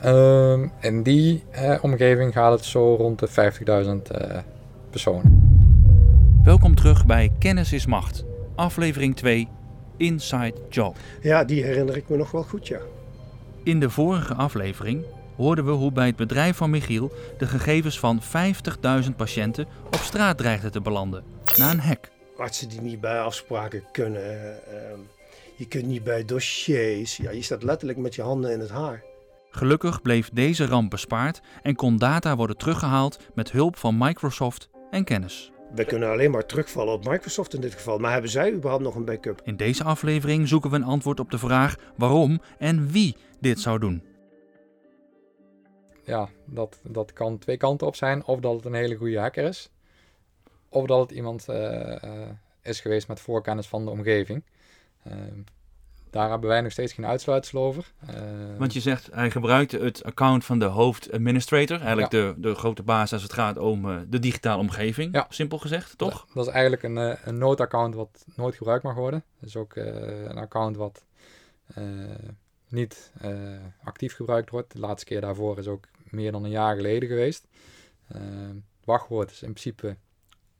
Ehm, in die eh, omgeving gaat het zo rond de 50.000 eh, personen. Welkom terug bij Kennis is Macht, aflevering 2, Inside Job. Ja, die herinner ik me nog wel goed, ja. In de vorige aflevering hoorden we hoe bij het bedrijf van Michiel de gegevens van 50.000 patiënten op straat dreigden te belanden, na een hack. Artsen die niet bij afspraken kunnen, ehm, je kunt niet bij dossiers, ja, je staat letterlijk met je handen in het haar. Gelukkig bleef deze ramp bespaard en kon data worden teruggehaald met hulp van Microsoft en kennis. We kunnen alleen maar terugvallen op Microsoft in dit geval, maar hebben zij überhaupt nog een backup? In deze aflevering zoeken we een antwoord op de vraag waarom en wie dit zou doen. Ja, dat, dat kan twee kanten op zijn. Of dat het een hele goede hacker is. Of dat het iemand eh, eh, is geweest met voorkennis van de omgeving. Ehm, daar hebben wij nog steeds geen uitsluitsel over. Ehm, Want je zegt, hij gebruikte het account van de hoofdadministrator, eigenlijk de, de grote baas als het gaat om eh, de digitale omgeving, Ja. simpel gezegd, toch? Dat, dat is eigenlijk een, eh, een noodaccount wat nooit gebruikt mag worden. Dat is ook eh, een account wat eh, niet eh, actief gebruikt wordt. De laatste keer daarvoor is ook meer dan een jaar geleden geweest. Eh, wachtwoord is in principe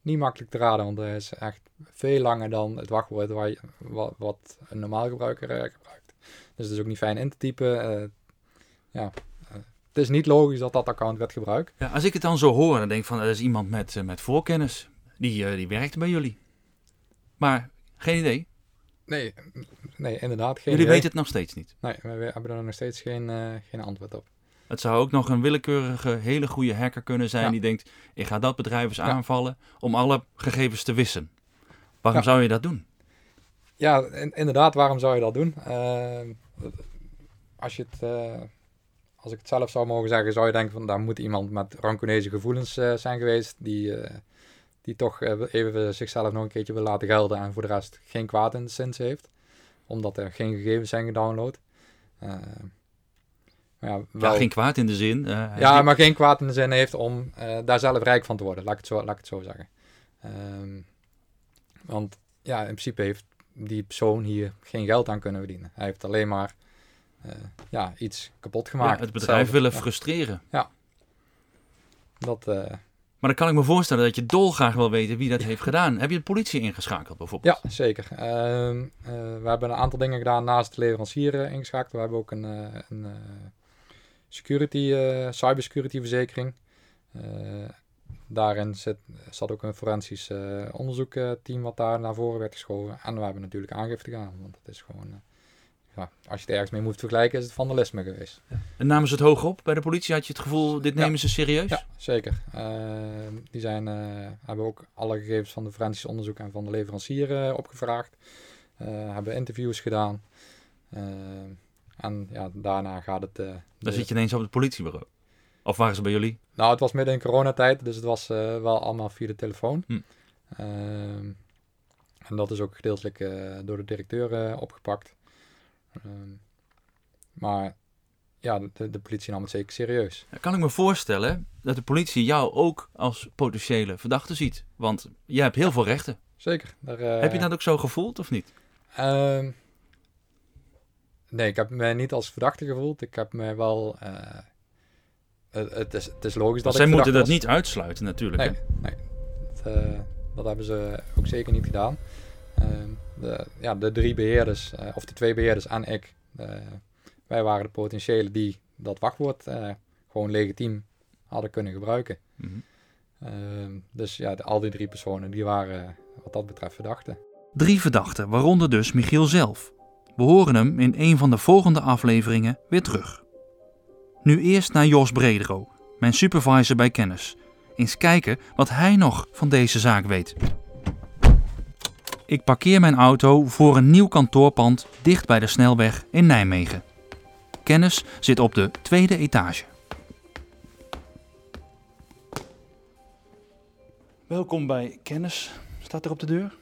niet makkelijk te raden, want hij is echt veel langer dan het wachtwoord waar je, wat, wat een normaal gebruiker eh, gebruikt. Dus het is ook niet fijn in te typen. Eh, ja, het is niet logisch dat dat account werd gebruikt. Ja, als ik het dan zo hoor, dan denk ik van, dat is iemand met, eh, met voorkennis. Die, die werkte bij jullie. Maar geen idee. Nee, nee inderdaad. Geen jullie idee. weten het nog steeds niet. Nee, we hebben er nog steeds geen, geen antwoord op. Het zou ook nog een willekeurige, hele goede hacker kunnen zijn Ja. die denkt, ik ga dat bedrijf eens Ja. aanvallen om alle gegevens te wissen. Waarom Ja. zou je dat doen? Ja, in- inderdaad, waarom zou je dat doen? Eh, als, je het, eh, als ik het zelf zou mogen zeggen, zou je denken van daar moet iemand met rancuneuze gevoelens eh, zijn geweest, die, die toch even zichzelf nog een keertje wil laten gelden en voor de rest geen kwaad in de zin heeft, omdat er geen gegevens zijn gedownload. Maar ja, wel, Ja, geen kwaad in de zin. eh, ja, maar geen kwaad in de zin heeft om eh, daar zelf rijk van te worden. Laat ik het zo, laat ik het zo zeggen. Ehm, want ja, in principe heeft die persoon hier geen geld aan kunnen verdienen. Hij heeft alleen maar eh, ja, iets kapot ja, gemaakt. het bedrijf willen Ja, frustreren. dat, eh, Maar dan kan ik me voorstellen dat je dolgraag wil weten wie dat heeft gedaan. Heb je de politie ingeschakeld bijvoorbeeld? ja, zeker. Ehm, eh, we hebben een aantal dingen gedaan naast de leverancier ingeschakeld. We hebben ook een, een security, eh, cybersecurity verzekering. Eh, daarin zit, zat ook een forensisch eh onderzoekteam wat daar naar voren werd geschoven. En we hebben natuurlijk aangifte gedaan, want het is gewoon... ja, als je het ergens mee moet vergelijken, is het vandalisme geweest. En namen ze het hoog op bij de politie? Had je het gevoel, dit Ja. nemen ze serieus? Ja, zeker. Die zijn, hebben ook alle gegevens van de forensisch onderzoek en van de leverancier opgevraagd. Hebben interviews gedaan. En ja, daarna gaat het... eh, Dan de- zit je ineens op het politiebureau. Of waren ze bij jullie? Nou, het was midden in coronatijd, dus het was eh, wel allemaal via de telefoon. Hm. Ehm, en dat is ook gedeeltelijk eh, door de directeur opgepakt. Ehm, maar ja, de, de politie nam het zeker serieus. Kan ik me voorstellen dat de politie jou ook als potentiële verdachte ziet. Want jij hebt heel veel rechten. Zeker. Daar, Heb je dat ook zo gevoeld of niet? Ehm, nee, ik heb me niet als verdachte gevoeld. Ik heb me wel. eh, het, is, het is logisch dat Zij moeten dat niet uitsluiten natuurlijk. was. hè? Nee, nee. Dat, eh, dat hebben ze ook zeker niet gedaan. Ehm, de, ja, de drie beheerders, eh, of de twee beheerders en ik, wij waren de potentiële die dat wachtwoord gewoon legitiem hadden kunnen gebruiken. Mhm. Ehm, dus ja, de- al die drie personen die waren wat dat betreft verdachten. Drie verdachten, waaronder dus Michiel zelf. We horen hem in een van de volgende afleveringen weer terug. Nu eerst naar Jos Bredero, mijn supervisor bij Kennis. Eens kijken wat hij nog van deze zaak weet. Ik parkeer mijn auto voor een nieuw kantoorpand dicht bij de snelweg in Nijmegen. Kennis zit op de tweede etage. Welkom bij Kennis. Staat er op de deur?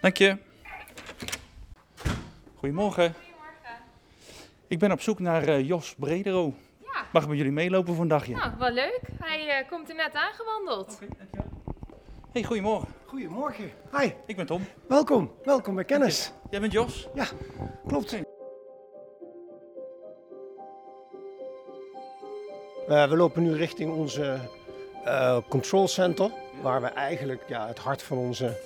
Dank je. Goedemorgen. Ik ben op zoek naar eh, Jos Bredero. Ja. Mag ik met jullie meelopen voor een dagje? Nou, wel leuk. Hij eh, komt er net aangewandeld. Hey, goedemorgen. Goedemorgen. Hi, Ik ben Tom. welkom. Welkom bij Kennis. Jij bent Jos. Ja, klopt. Oké. Eh, we lopen nu richting onze eh, control center, waar we eigenlijk ja, het hart van onze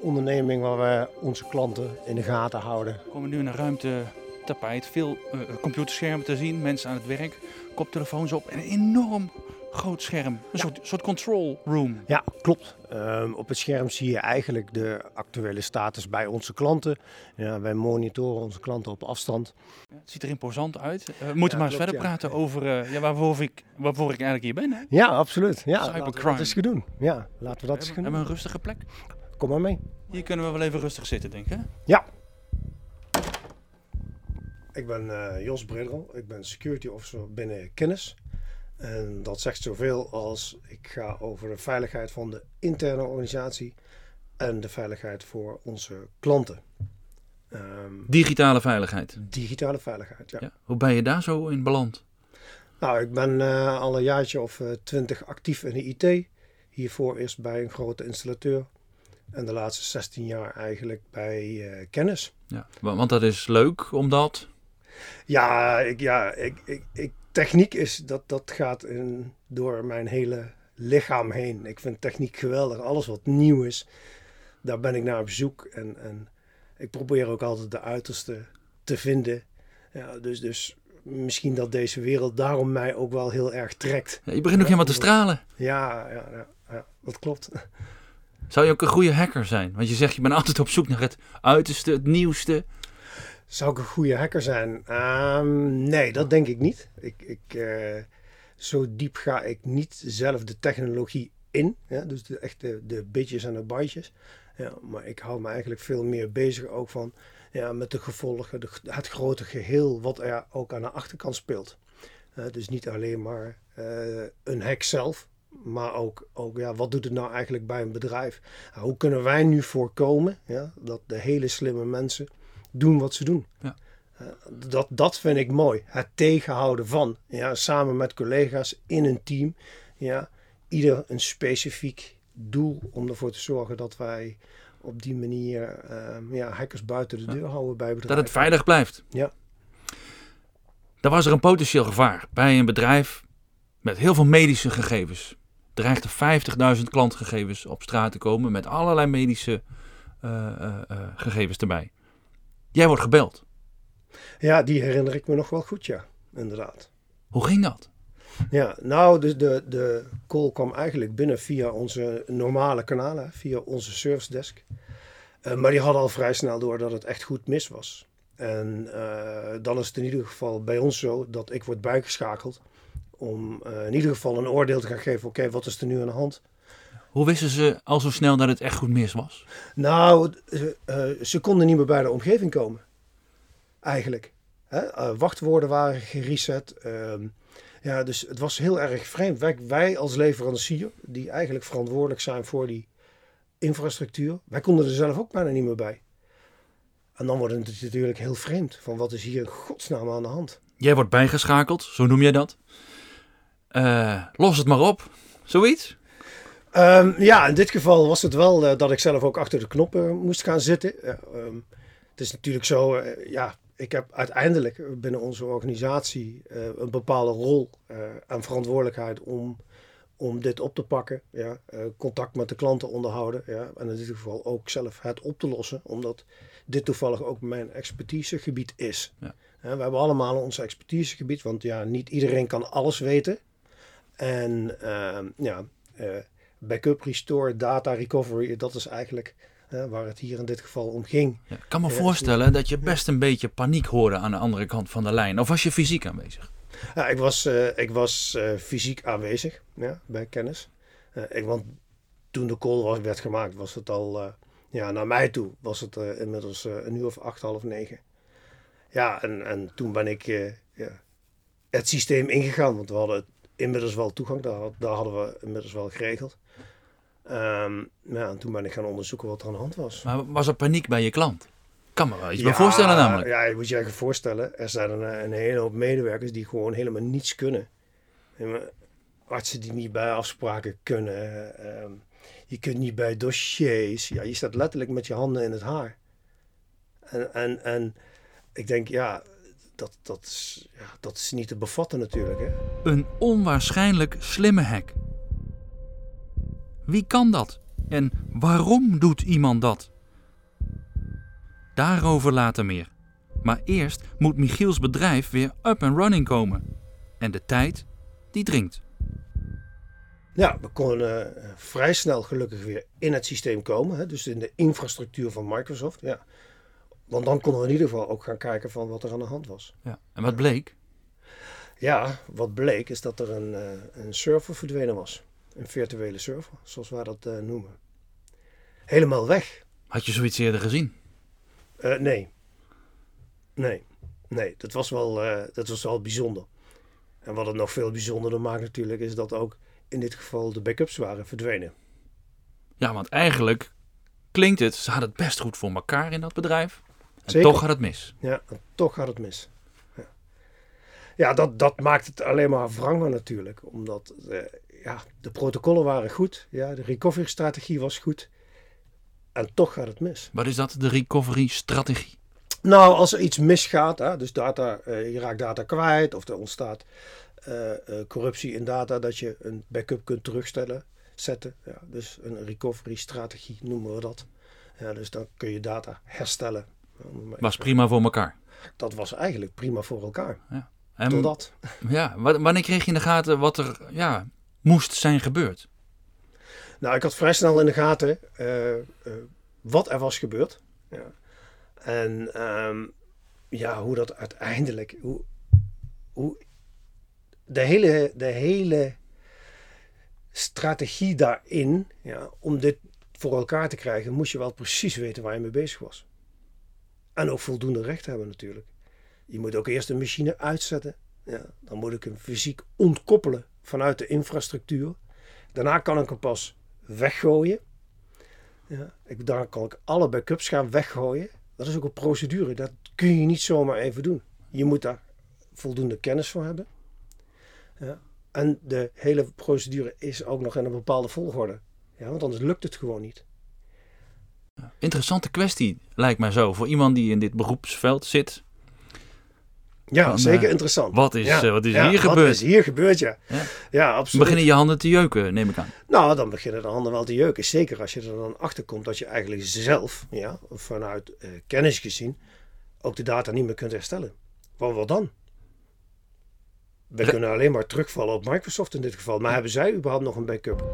onderneming, waar we onze klanten in de gaten houden. We komen nu in een ruimte tapijt. Veel eh, computerschermen te zien. Mensen aan het werk. Koptelefoons op. En een enorm groot scherm. Een soort, soort control room. Ja, klopt. Ehm, op het scherm zie je eigenlijk de actuele status bij onze klanten. Ja, wij monitoren onze klanten op afstand. Ja, Het ziet er imposant uit. Eh, we moeten Ja, maar eens klopt, verder praten over eh, ja, waarvoor, ik, waarvoor ik eigenlijk hier ben. Hè? Ja, absoluut. Ja, laten we Cybercrime. dat eens gaan doen. Ja, laten we dat eens Hebben, gaan hebben we doen. een rustige plek? Kom maar mee. Hier kunnen we wel even rustig zitten, denk ik. Hè? Ja. Ik ben eh, Jos Bredel. Ik ben security officer binnen Kennis. En dat zegt zoveel als ik ga over de veiligheid van de interne organisatie en de veiligheid voor onze klanten. Ehm, Digitale veiligheid. digitale veiligheid, ja. Ja. Hoe ben je daar zo in beland? Nou, ik ben eh, al een jaartje of eh, twintig actief in de IT. Hiervoor eerst bij een grote installateur. En de laatste 16 jaar eigenlijk bij eh, Kennis. Ja. wa- Want dat is leuk, omdat... Ja, ik, ja ik, ik, ik, techniek is, dat, dat gaat in, door mijn hele lichaam heen. Ik vind techniek geweldig. Alles wat nieuw is, daar ben ik naar op zoek. En, en ik probeer ook altijd de uiterste te vinden. Ja, dus, dus misschien dat deze wereld daarom mij ook wel heel erg trekt. Ja, je begint ook helemaal te stralen. Ja, ja, ja, ja dat klopt. Zou je ook een goede hacker zijn? Want je zegt, je bent altijd op zoek naar het uiterste, het nieuwste. Zou ik een goede hacker zijn? Ehm, nee, dat denk ik niet. Ik, ik, eh, zo diep ga ik niet zelf de technologie in. Ja? Dus de, echt de, de bitjes en de bytes. Ja, maar ik hou me eigenlijk veel meer bezig ook van ja, met de gevolgen, het grote geheel wat er ook aan de achterkant speelt. Eh, dus niet alleen maar eh, een hack zelf, maar ook, ook ja, wat doet het nou eigenlijk bij een bedrijf? Nou, hoe kunnen wij nu voorkomen ja, dat de hele slimme mensen doen wat ze doen? Ja. Eh, dat, dat vind ik mooi. Het tegenhouden van, ja, samen met collega's in een team, ja, ieder een specifiek doel om ervoor te zorgen dat wij op die manier eh, ja, hackers buiten de deur houden bij Dat bedrijven. het veilig blijft. Ja. Dan was er een potentieel gevaar bij een bedrijf met heel veel medische gegevens. Dreigde 50.000 klantgegevens op straat te komen met allerlei medische eh, eh, eh, gegevens erbij. Jij wordt gebeld. Ja, die herinner ik me nog wel goed, ja, inderdaad. Hoe ging dat? Ja, nou, dus de, de call kwam eigenlijk binnen via onze normale kanalen, via onze service desk. Maar die hadden al vrij snel door dat het echt goed mis was. En dan is het in ieder geval bij ons zo dat ik word bijgeschakeld om eh, in ieder geval een oordeel te gaan geven. Oké, wat is er nu aan de hand? Hoe wisten ze al zo snel dat het echt goed mis was? Nou, ze, eh, ze konden niet meer bij de omgeving komen. Eigenlijk. Hè? Eh, wachtwoorden waren gereset. ehm, ja, dus het was heel erg vreemd. Wij, wij als leverancier, die eigenlijk verantwoordelijk zijn voor die infrastructuur, wij konden er zelf ook bijna niet meer bij. En dan wordt het natuurlijk heel vreemd. Van wat is hier in godsnaam aan de hand? Jij wordt bijgeschakeld, zo noem jij dat. Eh, los het maar op. Zoiets? Ehm, ja, in dit geval was het wel eh, dat ik zelf ook achter de knoppen moest gaan zitten. Ehm, het is natuurlijk zo, eh, ja, ik heb uiteindelijk binnen onze organisatie eh, een bepaalde rol eh, en verantwoordelijkheid om, om dit op te pakken. Ja, eh, contact met de klanten onderhouden. Ja, en in dit geval ook zelf het op te lossen, omdat dit toevallig ook mijn expertisegebied is. Ja. We hebben allemaal ons expertisegebied, want ja, niet iedereen kan alles weten. En ehm, ja, eh, backup, restore, data recovery, dat is eigenlijk eh, waar het hier in dit geval om ging. Ja, ik kan me Ja, voorstellen dat je best een beetje paniek hoorde aan de andere kant van de lijn. Of was je fysiek aanwezig? Ja, ik was, eh, ik was eh, fysiek aanwezig ja, bij kennis. Eh, ik, want toen de call was, werd gemaakt, was het al eh, ja, naar mij toe. Was het eh, inmiddels eh, een uur of acht, half negen. Ja, en, en toen ben ik eh, ja, het systeem ingegaan. Want we hadden inmiddels wel toegang. Daar, had- daar hadden we inmiddels wel geregeld. Ehm, ja, en toen ben ik gaan onderzoeken wat er aan de hand was. Maar was er paniek bij je klant? Kan me wel iets Ja, voorstellen namelijk. Ja, je moet je je voorstellen. Er zijn een, een hele hoop medewerkers die gewoon helemaal niets kunnen. Artsen die niet bij afspraken kunnen. ehm, Je kunt niet bij dossiers. Ja, je staat letterlijk met je handen in het haar. En, en, en ik denk, ja, dat, dat, is, ja, dat is niet te bevatten natuurlijk. Hè? Een onwaarschijnlijk slimme hack. Wie kan dat? En waarom doet iemand dat? Daarover later meer. Maar eerst moet Michiels bedrijf weer up and running komen. En de tijd, die dringt. Ja, we konden uh, vrij snel gelukkig weer in het systeem komen. Hè? Dus in de infrastructuur van Microsoft. Ja. Want dan konden we in ieder geval ook gaan kijken van wat er aan de hand was. Ja. En wat bleek? Ja, wat bleek is dat er een, uh, een server verdwenen was. Een virtuele server, zoals wij dat uh, noemen. Helemaal weg. Had je zoiets eerder gezien? nee. Nee. Nee, dat was, wel, dat was wel bijzonder. En wat het nog veel bijzonderder maakt natuurlijk, is dat ook in dit geval de backups waren verdwenen. Ja, want eigenlijk klinkt het, ze hadden het best goed voor elkaar in dat bedrijf. En toch gaat het mis. Ja, toch gaat het mis. Ja, ja dat, dat maakt het alleen maar wranger natuurlijk. Omdat uh, ja, de protocollen waren goed. Ja, de recovery strategie was goed. En toch gaat het mis. Wat is dat, de recovery strategie? Nou, als er iets misgaat, hè, dus data, uh, je raakt data kwijt of er ontstaat uh, corruptie in data, dat je een backup kunt terugstellen, zetten. Ja, dus een recovery strategie noemen we dat. Ja, dus dan kun je data herstellen. Was prima voor elkaar. Dat was eigenlijk prima voor elkaar. Ja. En, Totdat. Ja, wanneer kreeg je in de gaten wat er ja, moest zijn gebeurd? Nou, ik had vrij snel in de gaten uh, uh, wat er was gebeurd. Ja. En um, ja, hoe dat uiteindelijk, hoe, hoe de hele, de hele strategie daarin, ja, om dit voor elkaar te krijgen, moest je wel precies weten waar je mee bezig was. En ook voldoende recht hebben natuurlijk. Je moet ook eerst een machine uitzetten. Ja, dan moet ik hem fysiek ontkoppelen vanuit de infrastructuur. Daarna kan ik hem pas weggooien. Ja, ik, dan kan ik alle backups gaan weggooien. Dat is ook een procedure. Dat kun je niet zomaar even doen. Je moet daar voldoende kennis voor hebben. Ja. En de hele procedure is ook nog in een bepaalde volgorde. Ja, want anders lukt het gewoon niet. Interessante kwestie, lijkt mij zo. Voor iemand die in dit beroepsveld zit. Ja, Van, zeker uh, interessant. Wat is, ja. uh, wat is ja, hier wat gebeurd? Wat is hier gebeurd, ja. Ja, ja absoluut. Beginnen je handen te jeuken, neem ik aan. Nou, dan beginnen de handen wel te jeuken. Zeker als je er dan achter komt dat je eigenlijk zelf, ja, vanuit uh, kennis gezien, ook de data niet meer kunt herstellen. Want wat dan? We kunnen alleen maar terugvallen op Microsoft in dit geval. Maar hebben zij überhaupt nog een backup?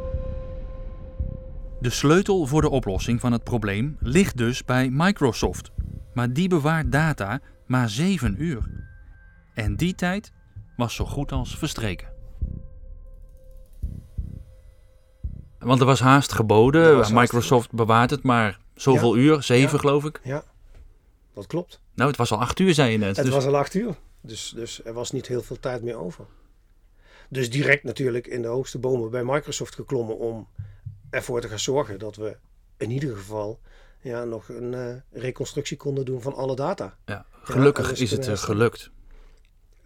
De sleutel voor de oplossing van het probleem ligt dus bij Microsoft. Maar die bewaart data maar 7 uur. En die tijd was zo goed als verstreken. Want er was haast geboden. Was Microsoft haast... bewaart het maar zoveel ja. uur, 7 ja. geloof ik. Ja, dat klopt. Nou, het was al 8 uur, zei je net. Het dus... was al 8 uur. Dus, dus er was niet heel veel tijd meer over. Dus direct natuurlijk in de hoogste bomen bij Microsoft geklommen om ervoor te gaan zorgen dat we in ieder geval ja, nog een uh, reconstructie konden doen van alle data. Ja, gelukkig ja, is het uh, gelukt.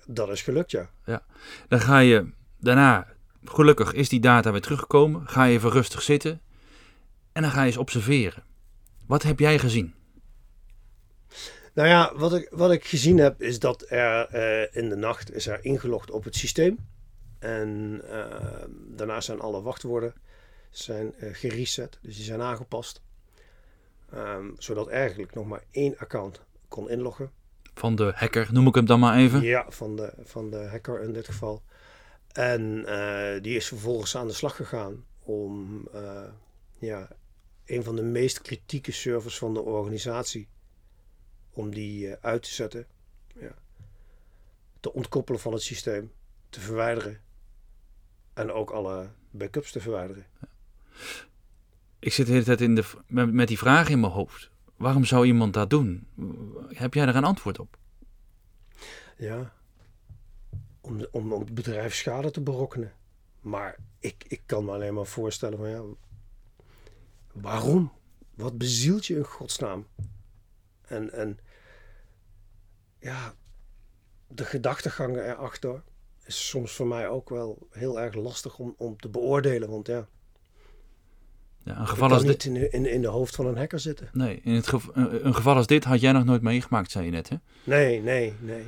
Dat is gelukt, ja. ja. Dan ga je daarna, gelukkig is die data weer teruggekomen. Ga je even rustig zitten en dan ga je eens observeren. Wat heb jij gezien? Nou ja, wat ik, wat ik gezien heb is dat er uh, in de nacht is er ingelogd op het systeem. En daarna zijn alle wachtwoorden zijn uh, gereset, dus die zijn aangepast. Um, zodat eigenlijk nog maar één account kon inloggen. Van de hacker, noem ik hem dan maar even? Ja, van de, van de hacker in dit geval. En uh, die is vervolgens aan de slag gegaan om uh, ja, een van de meest kritieke servers van de organisatie, om die uit te zetten. Ja. Te ontkoppelen van het systeem, te verwijderen en ook alle backups te verwijderen. Ik zit de hele tijd in de, met, die vraag in mijn hoofd. Waarom zou iemand dat doen? Heb jij daar een antwoord op? Ja, om, om, om het bedrijf schade te berokkenen. Maar ik, ik kan me alleen maar voorstellen van ja, waarom? Wat bezielt je in godsnaam? En, en ja, de gedachtegang erachter is soms voor mij ook wel heel erg lastig om, om te beoordelen. Want ja, Ja, een geval als niet dit. in, de- in, in de hoofd van een hacker zitten. Nee, in het gev- een een geval als dit had jij nog nooit meegemaakt, zei je net, hè? Nee, nee, nee.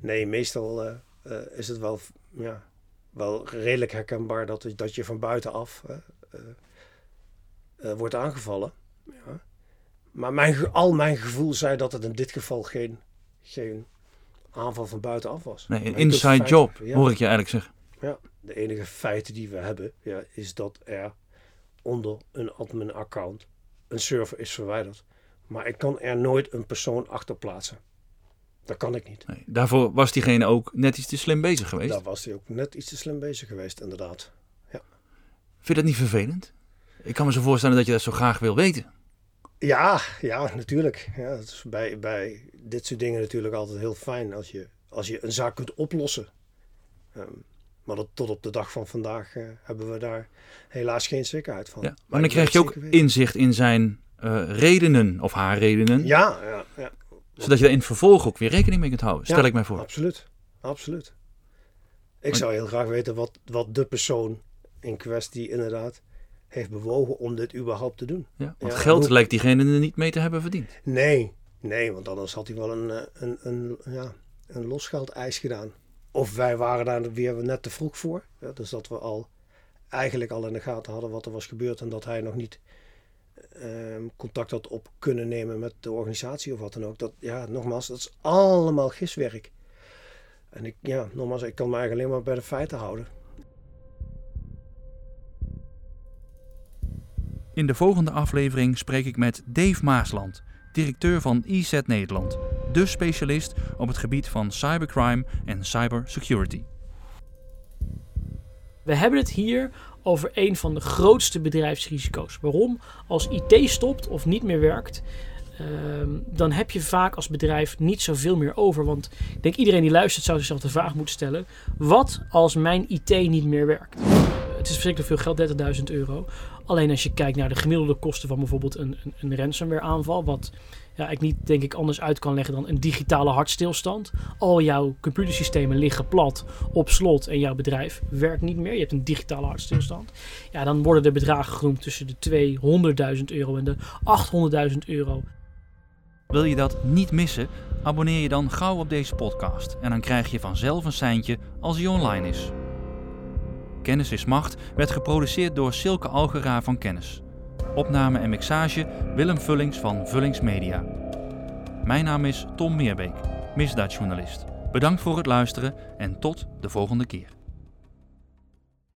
Nee, meestal eh, eh, is het wel, ja, wel redelijk herkenbaar dat, dat je van buitenaf eh, eh, eh, wordt aangevallen. Ja. Maar mijn, al mijn gevoel zei dat het in dit geval geen, geen aanval van buitenaf was. Nee, een inside job, ja. hoor ik je eigenlijk zeggen. Ja, de enige feiten die we hebben ja, is dat er onder een admin-account een server is verwijderd. Maar ik kan er nooit een persoon achter plaatsen. Dat kan ik niet. Nee, daarvoor was diegene ook net iets te slim bezig geweest. Daar was hij ook net iets te slim bezig geweest, inderdaad. Vind je dat niet vervelend? Ik kan me zo voorstellen dat je dat zo graag wil weten. Ja, ja, natuurlijk. Ja, het is bij, bij dit soort dingen natuurlijk altijd heel fijn als je, als je een zaak kunt oplossen. Ehm, maar dat, tot op de dag van vandaag eh, hebben we daar helaas geen zekerheid van. Ja, maar dan krijg je ook inzicht in zijn eh, redenen of haar redenen. Ja, ja, ja. Zodat je daar in het vervolg ook weer rekening mee kunt houden. Stel Ja, ik mij voor. Absoluut, absoluut. Ik Maar- zou heel graag weten wat, wat de persoon in kwestie inderdaad heeft bewogen om dit überhaupt te doen. Ja, want Ja, geld hoe- lijkt diegene er niet mee te hebben verdiend. Nee, nee, want anders had hij wel een, eh, een, een, ja, een losgeldeis gedaan. Of wij waren daar weer net te vroeg voor. Ja, dus dat we al eigenlijk al in de gaten hadden wat er was gebeurd en dat hij nog niet ehm, contact had op kunnen nemen met de organisatie of wat dan ook. Dat, ja, nogmaals, dat is allemaal giswerk. En ik, ja, nogmaals, ik kan me eigenlijk alleen maar bij de feiten houden. In de volgende aflevering spreek ik met Dave Maasland, directeur van IZ Nederland, de specialist op het gebied van cybercrime en cybersecurity. We hebben het hier over een van de grootste bedrijfsrisico's. Waarom? Als IT stopt of niet meer werkt, ehm, dan heb je vaak als bedrijf niet zoveel meer over. Want ik denk iedereen die luistert zou zichzelf de vraag moeten stellen: wat als mijn IT niet meer werkt? Eh, het is verschrikkelijk veel geld, 30.000 euro. Alleen als je kijkt naar de gemiddelde kosten van bijvoorbeeld een, een, een ransomware aanval, wat ja, ik niet denk ik anders uit kan leggen dan een digitale hartstilstand. Al jouw computersystemen liggen plat op slot en jouw bedrijf werkt niet meer. Je hebt een digitale hartstilstand. Ja, dan worden de bedragen genoemd tussen de 200.000 euro en de 800.000 euro. Wil je dat niet missen? Abonneer je dan gauw op deze podcast en dan krijg je vanzelf een seintje als hij online is. Kennis is Macht werd geproduceerd door Silke Algera van Kennis. Opname en mixage Willem Vullings van Vullings Media. Mijn naam is Tom Meerbeek, misdaadjournalist. Bedankt voor het luisteren en tot de volgende keer.